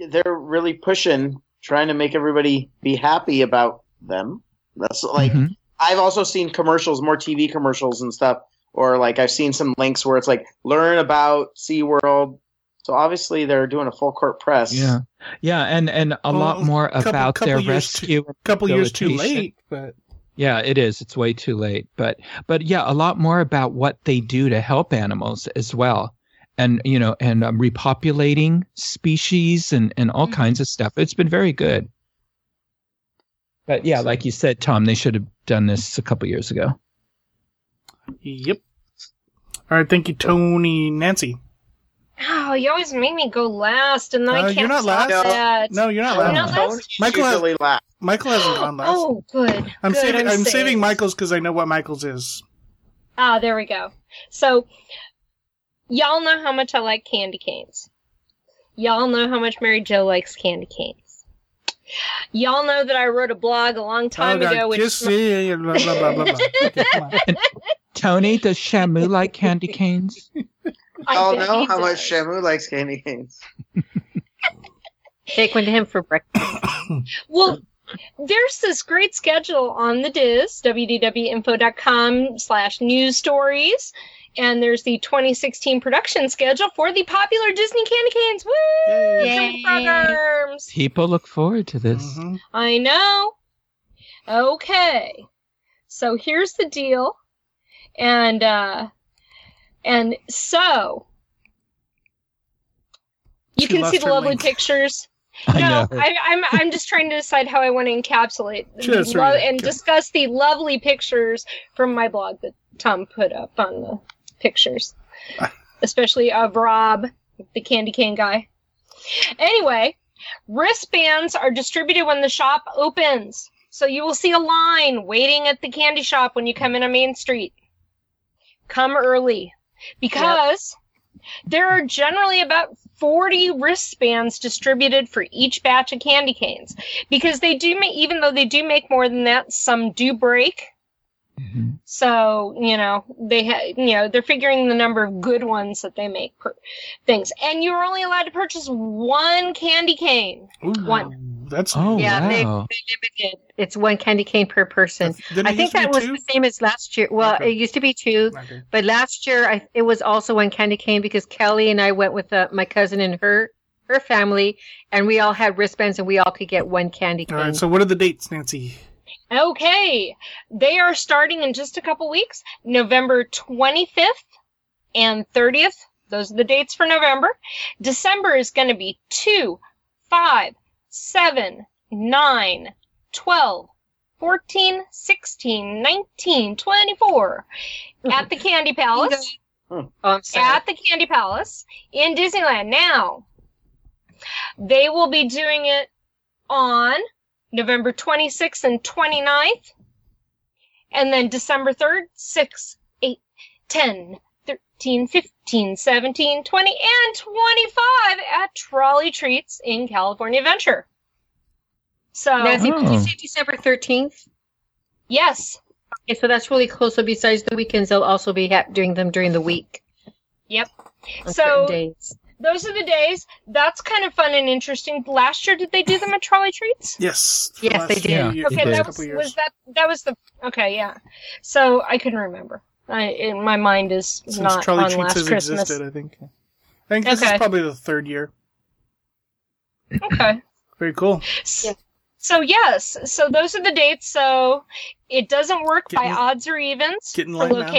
they're really pushing, trying to make everybody be happy about them. That's like Mhm. I've also seen commercials, more TV commercials and stuff, or like I've seen some links where it's like learn about SeaWorld. So obviously they're doing a full court press. Yeah, yeah, and and a lot more couple- about couple their rescue. A couple years too late, but Yeah, it is. It's way too late. But but yeah, a lot more about what they do to help animals as well. And you know, and um, repopulating species and and all Mhm. kinds of stuff. It's been very good. But yeah, like you said, Tom, they should have done this a couple years ago. yep. All right, thank you, Tony, Nancy. Oh, you always make me go last, and then Uh, I you're can't stop last. that. No, you're not last yet. No, You're last. not last? Michael has- usually laugh. Michael hasn't gone last. Oh, good. I'm good, saving. I'm, saved. saving Michael's because I know what Michael's is. Ah, there we go. So, y'all know how much I like candy canes. Y'all know how much Mary Jo likes candy canes. Y'all know that I wrote a blog a long time oh, ago. Which kiss me, blah, blah, blah, blah, blah. Okay. Tony, does Shamu like candy canes? I I'll bet know he how much does. Shamu likes candy canes. Take one to him for breakfast. Well, there's this great schedule on the DIS, wdwinfo.com slash news stories. And there's the 2016 production schedule for the popular Disney Candy Canes. Woo! Yay. Programs. People look forward to this. Mhm. I know. Okay. So here's the deal. And uh and so you She can see the lovely link. pictures. I no, know. I, I'm I'm just trying to decide how I want to encapsulate Sure, lo- yeah, and sure. discuss the lovely pictures from my blog that Tom put up on the pictures, especially of Rob, the candy cane guy. Anyway, wristbands are distributed when the shop opens, so you will see a line waiting at the candy shop when you come in on Main Street. Come early. Because there are generally about 40 wristbands distributed for each batch of candy canes. Because they do make even though they do make more than that some do break Mhm. so you know they ha- you know they're figuring the number of good ones that they make per things and you're only allowed to purchase one candy cane Ooh, One. That's Oh, yeah, wow. they limited. It's one candy cane per person. that's- didn't it I think used to be that was two? the same as last year. Well, Okay. it used to be two, Okay. but last year I, it was also one candy cane because Kelly and I went with uh, my cousin and her her family, and we all had wristbands, and we all could get one candy cane. All right. So what are the dates, Nancy? Okay. They are starting in just a couple weeks november 25th and 30th those are the dates for november. December is going to be 2 5 7 9 12 14 16 19 24 at the candy palace. Oh, at the Candy Palace in Disneyland. Now, they will be doing it on November 26th and 29th, and then December 3rd, 6, 8, 10, 13, 15, 17, 20, and 25 at Trolley Treats in California Adventure. So, Nancy, did you say December thirteenth? yes, Okay, so that's really close. So besides the weekends, they'll also be ha- doing them during the week. Yep. On So- certain days. Those are the days. That's kind of fun and interesting. Last year, did they do them at Trolley Treats? Yes. Yes, they did. Yeah. Okay, did. that couple was, was that that was the okay, yeah. So I couldn't remember. I in, my mind is Since not Trolley on Treats last has Christmas. existed, I think. I think this Okay. is probably the third year. Okay. Very cool. S- Yeah. So yes, so those are the dates. So it doesn't work by odds or evens get in for line now.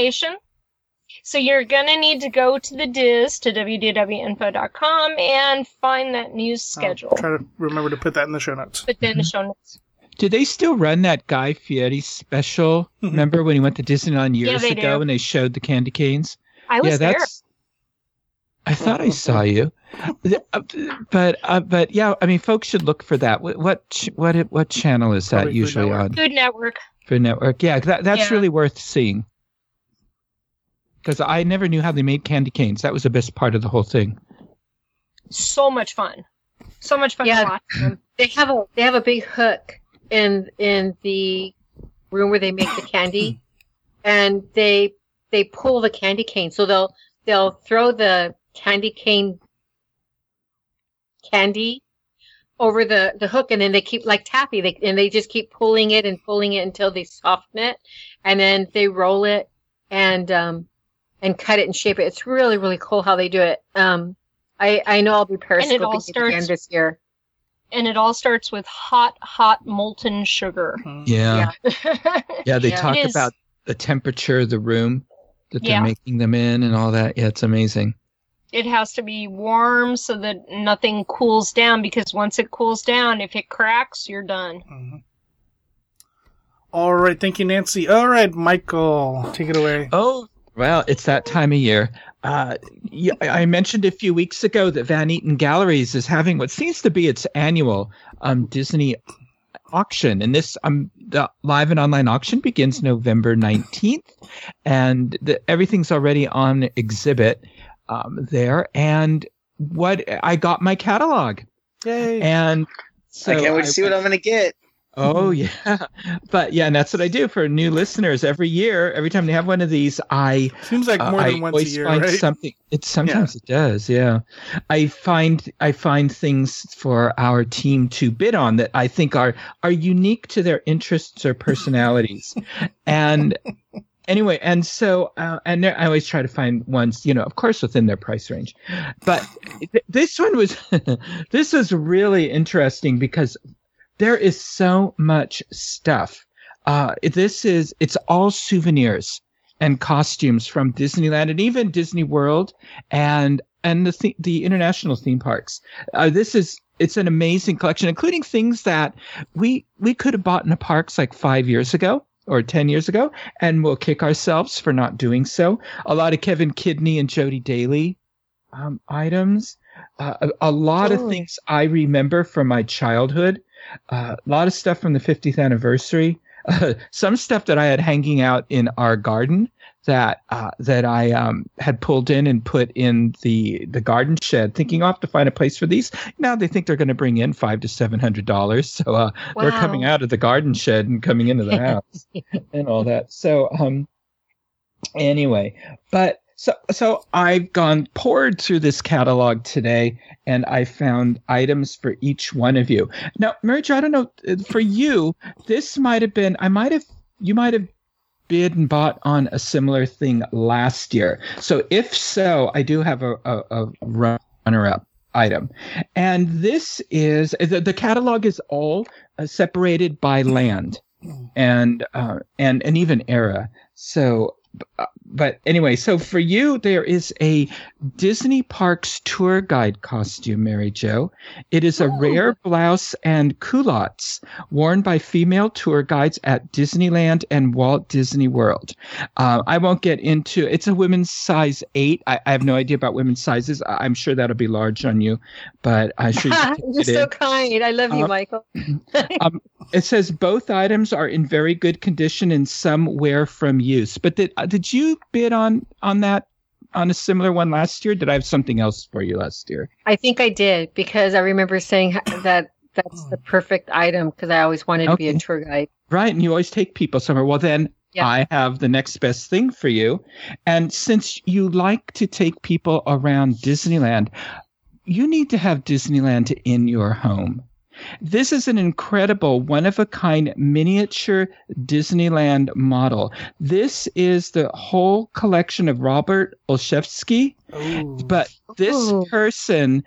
Location. So you're gonna need to go to the DIS to wdwinfo.com and find that news schedule. I'll try to remember to put that in the show notes. Put that in the show notes. Do they still run that Guy Fieri special? Mhm. Remember when he went to Disneyland years they ago do. and they showed the candy canes? I was yeah, there. that's. I thought I saw you, but uh, but yeah, I mean, folks should look for that. What what what what channel is that Probably usually Network. on? Good network. Food Network. Yeah, that that's Yeah. really worth seeing. Because I never knew how they made candy canes. That was the best part of the whole thing. So much fun. So much fun Yeah. to watch them. They have a they have a big hook in in the room where they make the candy, and they they pull the candy cane. So they'll they'll throw the candy cane candy over the the hook, and then they keep like taffy. They and they just keep pulling it and pulling it until they soften it, and then they roll it and um and cut it and shape it. It's really really cool how they do it. Um, I I know I'll be all periscoping it again starts- this year. and it all starts with hot, hot molten sugar. Mm. Yeah, yeah. they Yeah. talk It is. about the temperature of the room that they're Yeah. making them in and all that. Yeah, it's amazing. it has to be warm so that nothing cools down because once it cools down, if it cracks, you're done. Mhm. All right. Thank you, Nancy. All right, Michael, take it away. Oh, well, it's that time of year. Uh, I mentioned a few weeks ago that Van Eaton Galleries is having what seems to be its annual um, Disney auction, and this um, the live and online auction begins November nineteenth, and the, everything's already on exhibit um, there. And what I got my catalog, Yay. and So I can't wait to see what I'm going to get. Oh yeah, but yeah, and that's what I do for new listeners every year. Every time they have one of these, I seems like more uh, than I once a year, find right? something. It sometimes it does. Yeah, I find I find things for our team to bid on that I think are are unique to their interests or personalities, and. Anyway, and so, uh, and there- I always try to find ones, you know, of course, within their price range. But th- this one was, this was really interesting because there is so much stuff. Uh, this is, it's all souvenirs and costumes from Disneyland and even Disney World and, and the, the, the international theme parks. Uh, this is, it's an amazing collection, including things that we, we could have bought in the parks like five years ago or 10 years ago, and we'll kick ourselves for not doing so. A lot of Kevin Kidney and Jody Daly um, items. Uh, a, a lot of Oh. things I remember from my childhood. Uh, a lot of stuff from the 50th anniversary. Uh, some stuff that I had hanging out in our garden that uh, that I um, had pulled in and put in the the garden shed, thinking I'll have to find a place for these. Now they think they're going to bring in five to seven hundred dollars, so uh, they're coming out of the garden shed and coming into the house and all that. So um, anyway, but so so I've gone poured through this catalog today, and I found items for each one of you. Now, Mary Jo, I don't know for you. This might have been I might have you might have bid and bought on a similar thing last year. So if so, I do have a, a, a runner up item, and this is the, the catalog is all uh, separated by land and uh, and and even era. So, but anyway, so for you, there is a Disney Parks tour guide costume, Mary Jo. It is a Oh. rare blouse and culottes worn by female tour guides at Disneyland and Walt Disney World. Uh, I won't get into. It's a women's size eight. I, I have no idea about women's sizes. I, I'm sure that'll be large on you, but I should. You're so kind. I love you, Uh, Michael. It says both items are in very good condition and some wear from use. But did uh, did you bid on on that on a similar one last year? Did I have something else for you last year? I think I did because I remember saying that that's the perfect item because I always wanted to be a tour guide. Right, and you always take people somewhere. Well, then Yeah. I have the next best thing for you. And since you like to take people around Disneyland, you need to have Disneyland in your home. This is an incredible, one of a kind miniature Disneyland model. This is the whole collection of Robert Olszewski, Ooh. but this Ooh. person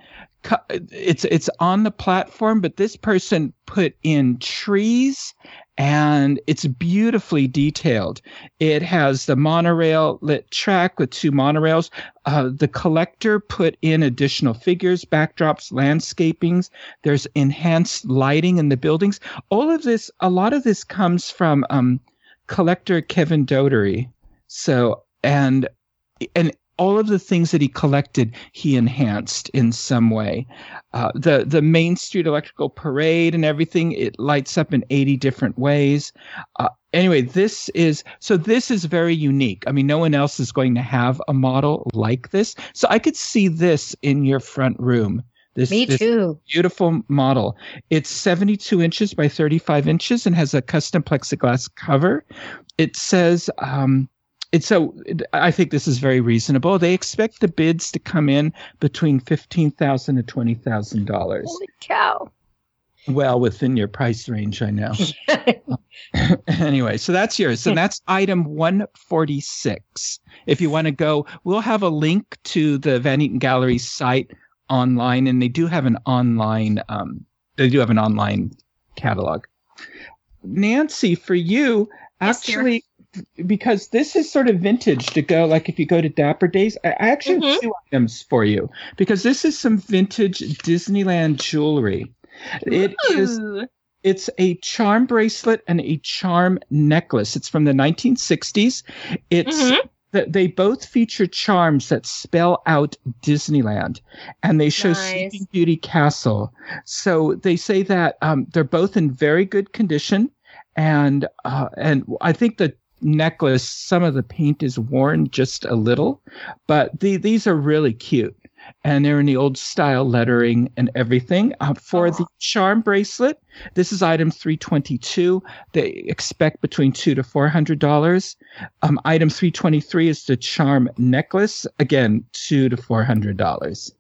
it's it's on the platform but this person put in trees and it's beautifully detailed. It has the monorail lit track with two monorails. Uh, the collector put in additional figures backdrops landscapings. There's enhanced lighting in the buildings. All of this a lot of this comes from um, collector kevin dotery. So and and all of the things that he collected, he enhanced in some way. Uh, the the Main Street Electrical Parade and everything it lights up in eighty different ways. Uh, anyway, this is so this is very unique. I mean, no one else is going to have a model like this. So I could see this in your front room. This, Me this too. beautiful model. It's 72 inches by 35 inches and has a custom plexiglass cover. It says, um, it's so I think this is very reasonable. They expect the bids to come in between fifteen thousand and twenty thousand dollars. Holy cow. Well, within your price range, I know. anyway, so that's yours. and that's item 146. If you want to go, we'll have a link to the Van Eaton Gallery site online, and they do have an online, um, they do have an online catalog. Nancy, for you, Yes, actually, because this is sort of vintage to go, like if you go to Dapper Days, I I actually have Mhm. two items for you because this is some vintage Disneyland jewelry. It is Ooh. it's a charm bracelet and a charm necklace. It's from the 1960s. It's Mhm. th- they both feature charms that spell out Disneyland, and they show Nice. Sleeping Beauty Castle. So they say that um, they're both in very good condition, and uh, and I think the necklace, some of the paint is worn just a little, but the, these are really cute. and they're in the old style lettering and everything. Uh, for Oh. the charm bracelet, this is item 322. They expect between two to four hundred dollars. Um, item 323 is the charm necklace. Again, two to four hundred dollars.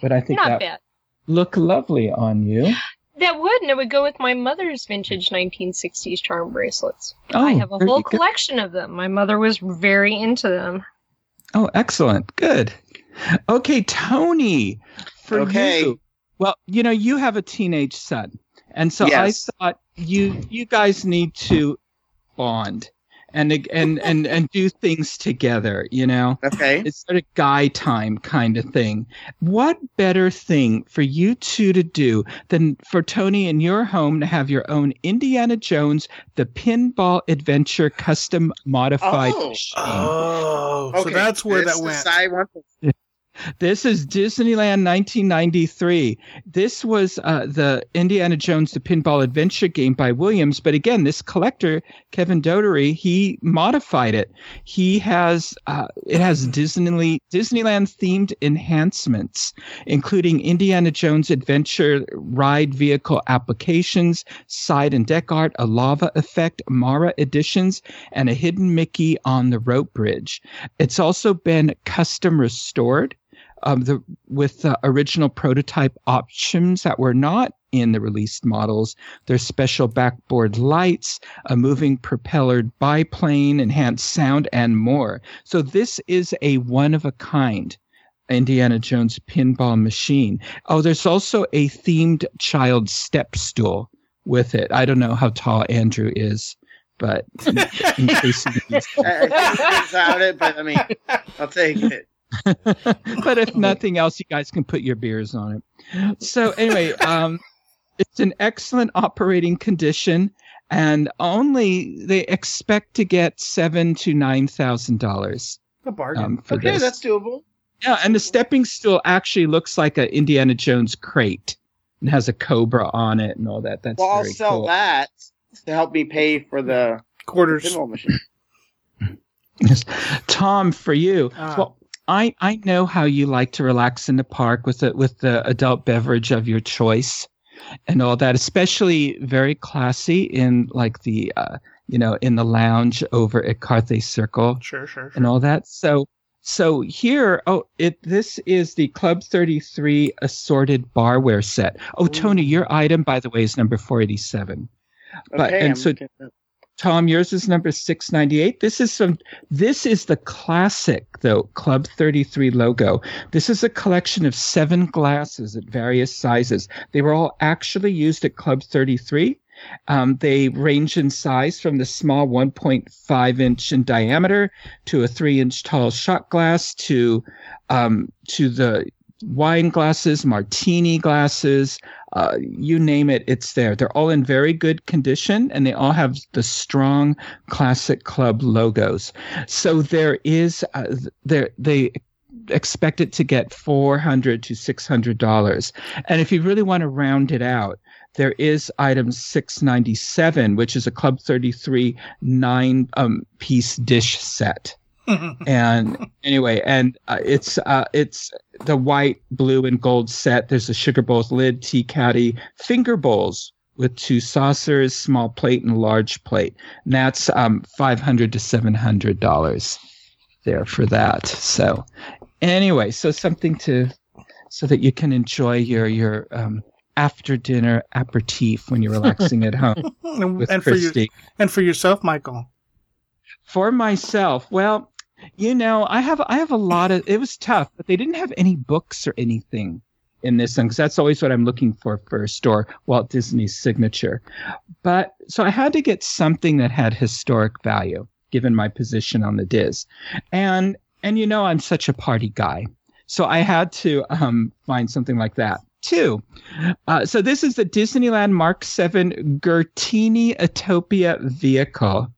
But I think Not that bad. look lovely on you. That would, and it would go with my mother's vintage 1960s charm bracelets. Oh, I have a whole good. collection of them. My mother was very into them. Oh, excellent. Good. Okay, Tony, for Okay. you. Well, you know, you have a teenage son. And so Yes. I thought you you guys need to bond and and and and do things together, you know. Okay. It's sort of guy time kind of thing. What better thing for you two to do than for Tony in your home to have your own Indiana Jones, the Pinball Adventure custom modified Oh. machine? Oh, so Okay, that's where this that is- went. I want This is Disneyland 1993. This was uh, the Indiana Jones the Pinball Adventure game by Williams, but again, this collector Kevin Dotery he modified it. He has uh, it has Disney Disneyland themed enhancements, including Indiana Jones Adventure ride vehicle applications, side and deck art, a lava effect, Mara editions, and a hidden Mickey on the rope bridge. It's also been custom restored um, the with the original prototype options that were not in the released models. There's special backboard lights, a moving propellered biplane, enhanced sound, and more. So this is a one of a kind. Indiana Jones pinball machine. Oh, there's also a themed child step stool with it. I don't know how tall Andrew is, but in, case I, it, but I mean, I'll take it. but if nothing else, you guys can put your beers on it. So anyway, um, it's an excellent operating condition, and only they expect to get seven to nine thousand dollars a bargain. um, for Okay, this. that's doable. yeah, and the stepping stool actually looks like an Indiana Jones crate and has a cobra on it and all that. That's Well, I'll very sell cool. that to help me pay for the Quarters. pinball machine. Yes. Tom, for you. Ah. Well, I, I know how you like to relax in the park with the, with the adult beverage of your choice and all that, especially very classy in like the, uh, you know, in the lounge over at Carthay Circle Sure, sure. and all that. So, so here, oh, it, this is the Club 33 assorted barware set. Oh, Tony, your item, by the way, is number 487. But- and I'm so- Tom, yours is number 698. This is some, this is the classic, though, Club 33 logo. This is a collection of seven glasses at various sizes. They were all actually used at Club 33. Um, they range in size from the small 1.5 inch in diameter to a three inch tall shot glass to, um, to the wine glasses, martini glasses, uh, you name it, it's there. They're all in very good condition and they all have the strong classic club logos. So there is, uh, there, they expect it to get 400 to $600. And if you really want to round it out, there is item 697, which is a Club 33 nine um, piece dish set and anyway, and uh, it's uh, it's the white, blue, and gold set. There's a sugar bowls lid, tea caddy, finger bowls with two saucers, small plate, and large plate. And that's um, five hundred to seven hundred dollars there for that. So anyway, so something to so that you can enjoy your your um, after dinner aperitif when you're relaxing at home and, with and for you, and for yourself, Michael. For myself, well, you know, I have I have a lot of. It was tough, but they didn't have any books or anything in this one because that's always what I'm looking for first, or Walt Disney's signature. But so I had to get something that had historic value, given my position on the DIS, and and you know I'm such a party guy, so I had to um, find something like that too. Uh, so this is the Disneyland Mark 7 Gertini Autopia vehicle.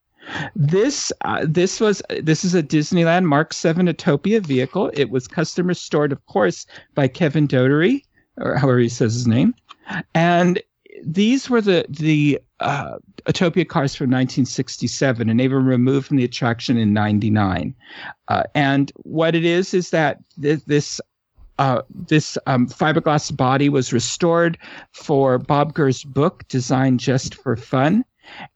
This uh, this was this is a Disneyland Mark 7 Autopia vehicle. It was custom restored, of course, by Kevin Dotery, or however he says his name, and these were the the uh, Autopia cars from 1967, and they were removed from the attraction in '99. Uh, and what it is is that th- this uh, this um, fiberglass body was restored for Bob Gurr's book, Designed Just for Fun.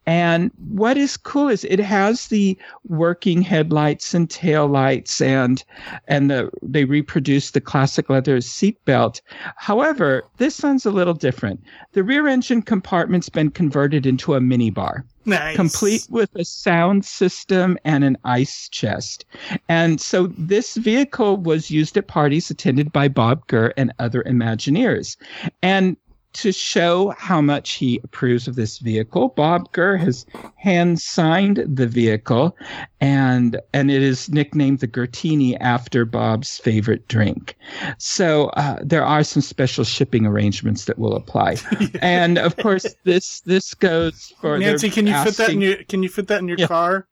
And what is cool is it has the working headlights and tail lights and and the they reproduce the classic leather seatbelt. However, this one's a little different. The rear engine compartment's been converted into a minibar. Nice. Complete with a sound system and an ice chest. And so this vehicle was used at parties attended by Bob Gurr and other Imagineers. And to show how much he approves of this vehicle, Bob Gurr has hand signed the vehicle, and and it is nicknamed the Gertini after Bob's favorite drink. So uh, there are some special shipping arrangements that will apply, and of course this this goes for Nancy. Can you fit that in your Can you fit that in your Yeah. car?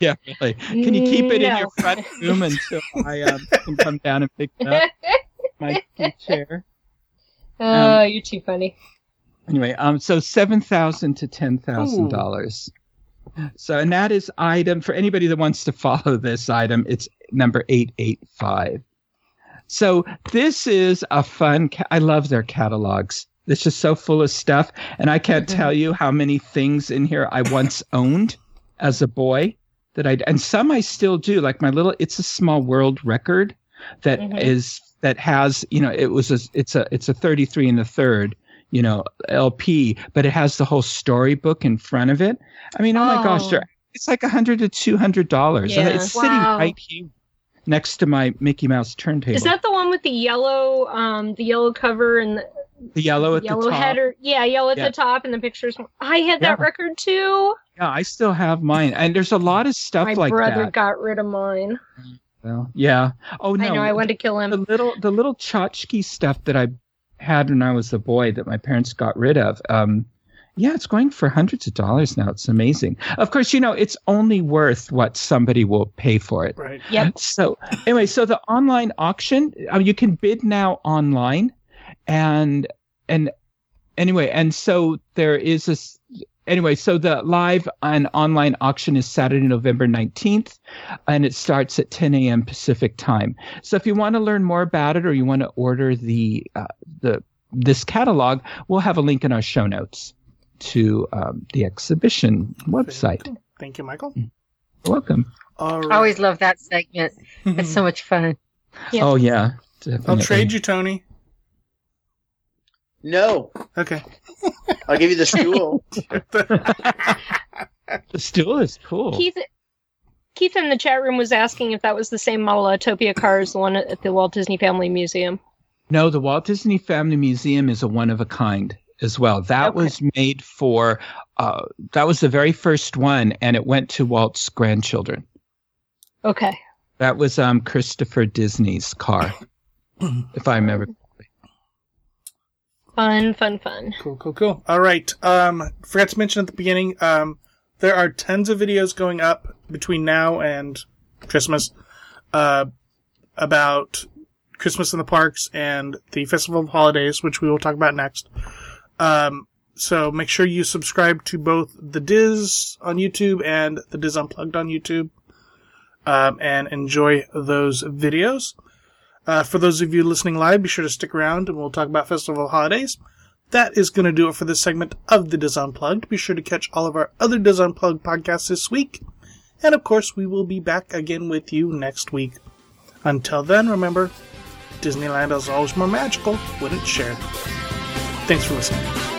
Yeah, really. Can you keep it in your front room until I um, can come down and pick it up? My chair. Oh, you're too funny. Anyway, um, so seven thousand to ten thousand dollars. So, and that is item for anybody that wants to follow this item. It's number eight eight five. So this is a fun. Ca- I love their catalogs. It's just so full of stuff, and I can't tell you how many things in here I once owned as a boy that I and some I still do. Like my little "It's a Small World" record that is Mhm. that has you know it was a it's a it's a 33 and a third you know lp but it has the whole storybook in front of it i mean oh, my gosh Oh. they're- it's like a hundred to two hundred dollars and Yeah. it's sitting right here next to my mickey mouse turntable Is that the one with the yellow, um, the yellow cover and the the yellow at yellow the top header? Yeah, yellow at Yeah. the top and the pictures. I had that Yeah. record too. yeah i still have mine and there's a lot of stuff My like that. My brother got rid of mine. Well, yeah oh no I know. I wanted to kill him. the little the little tchotchke stuff that I had when I was a boy that my parents got rid of. Um, yeah, it's going for hundreds of dollars now. It's amazing. Of course, you know it's only worth what somebody will pay for it. Right. Yep. So anyway, so the online auction, uh, you can bid now online, and and anyway, and so there is this. Anyway, so the live and online auction is Saturday, November 19th, and it starts at 10 a.m. Pacific time. So if you want to learn more about it or you want to order the uh, the this catalog, we'll have a link in our show notes to um, the exhibition website. Thank you, Michael. You're welcome. All right. I always love that segment. It's so much fun. Yeah. Oh yeah, I'll trade you, Tony. No, Okay. I'll give you the stool. The stool is cool. Keith, Keith in the chat room was asking if that was the same model of Autopia car as the one at the Walt Disney Family Museum. No, the Walt Disney Family Museum is a one of a kind as well. That Okay. was made for, uh, that was the very first one, and it went to Walt's grandchildren. Okay. That was um, Christopher Disney's car, if I remember. Fun, fun, fun. Cool, cool, cool. All right. Um, forgot to mention at the beginning. Um, there are tons of videos going up between now and Christmas, uh, about Christmas in the parks and the Festival of Holidays, which we will talk about next. Um, so make sure you subscribe to both the DIS on YouTube and the DIS Unplugged on YouTube, um, and enjoy those videos. Uh, for those of you listening live, be sure to stick around and we'll talk about Festival Holidays. That is going to do it for this segment of the DIS Unplugged. Be sure to catch all of our other DIS Unplugged podcasts this week. And of course, we will be back again with you next week. Until then, remember, Disneyland is always more magical when it's shared. Thanks for listening.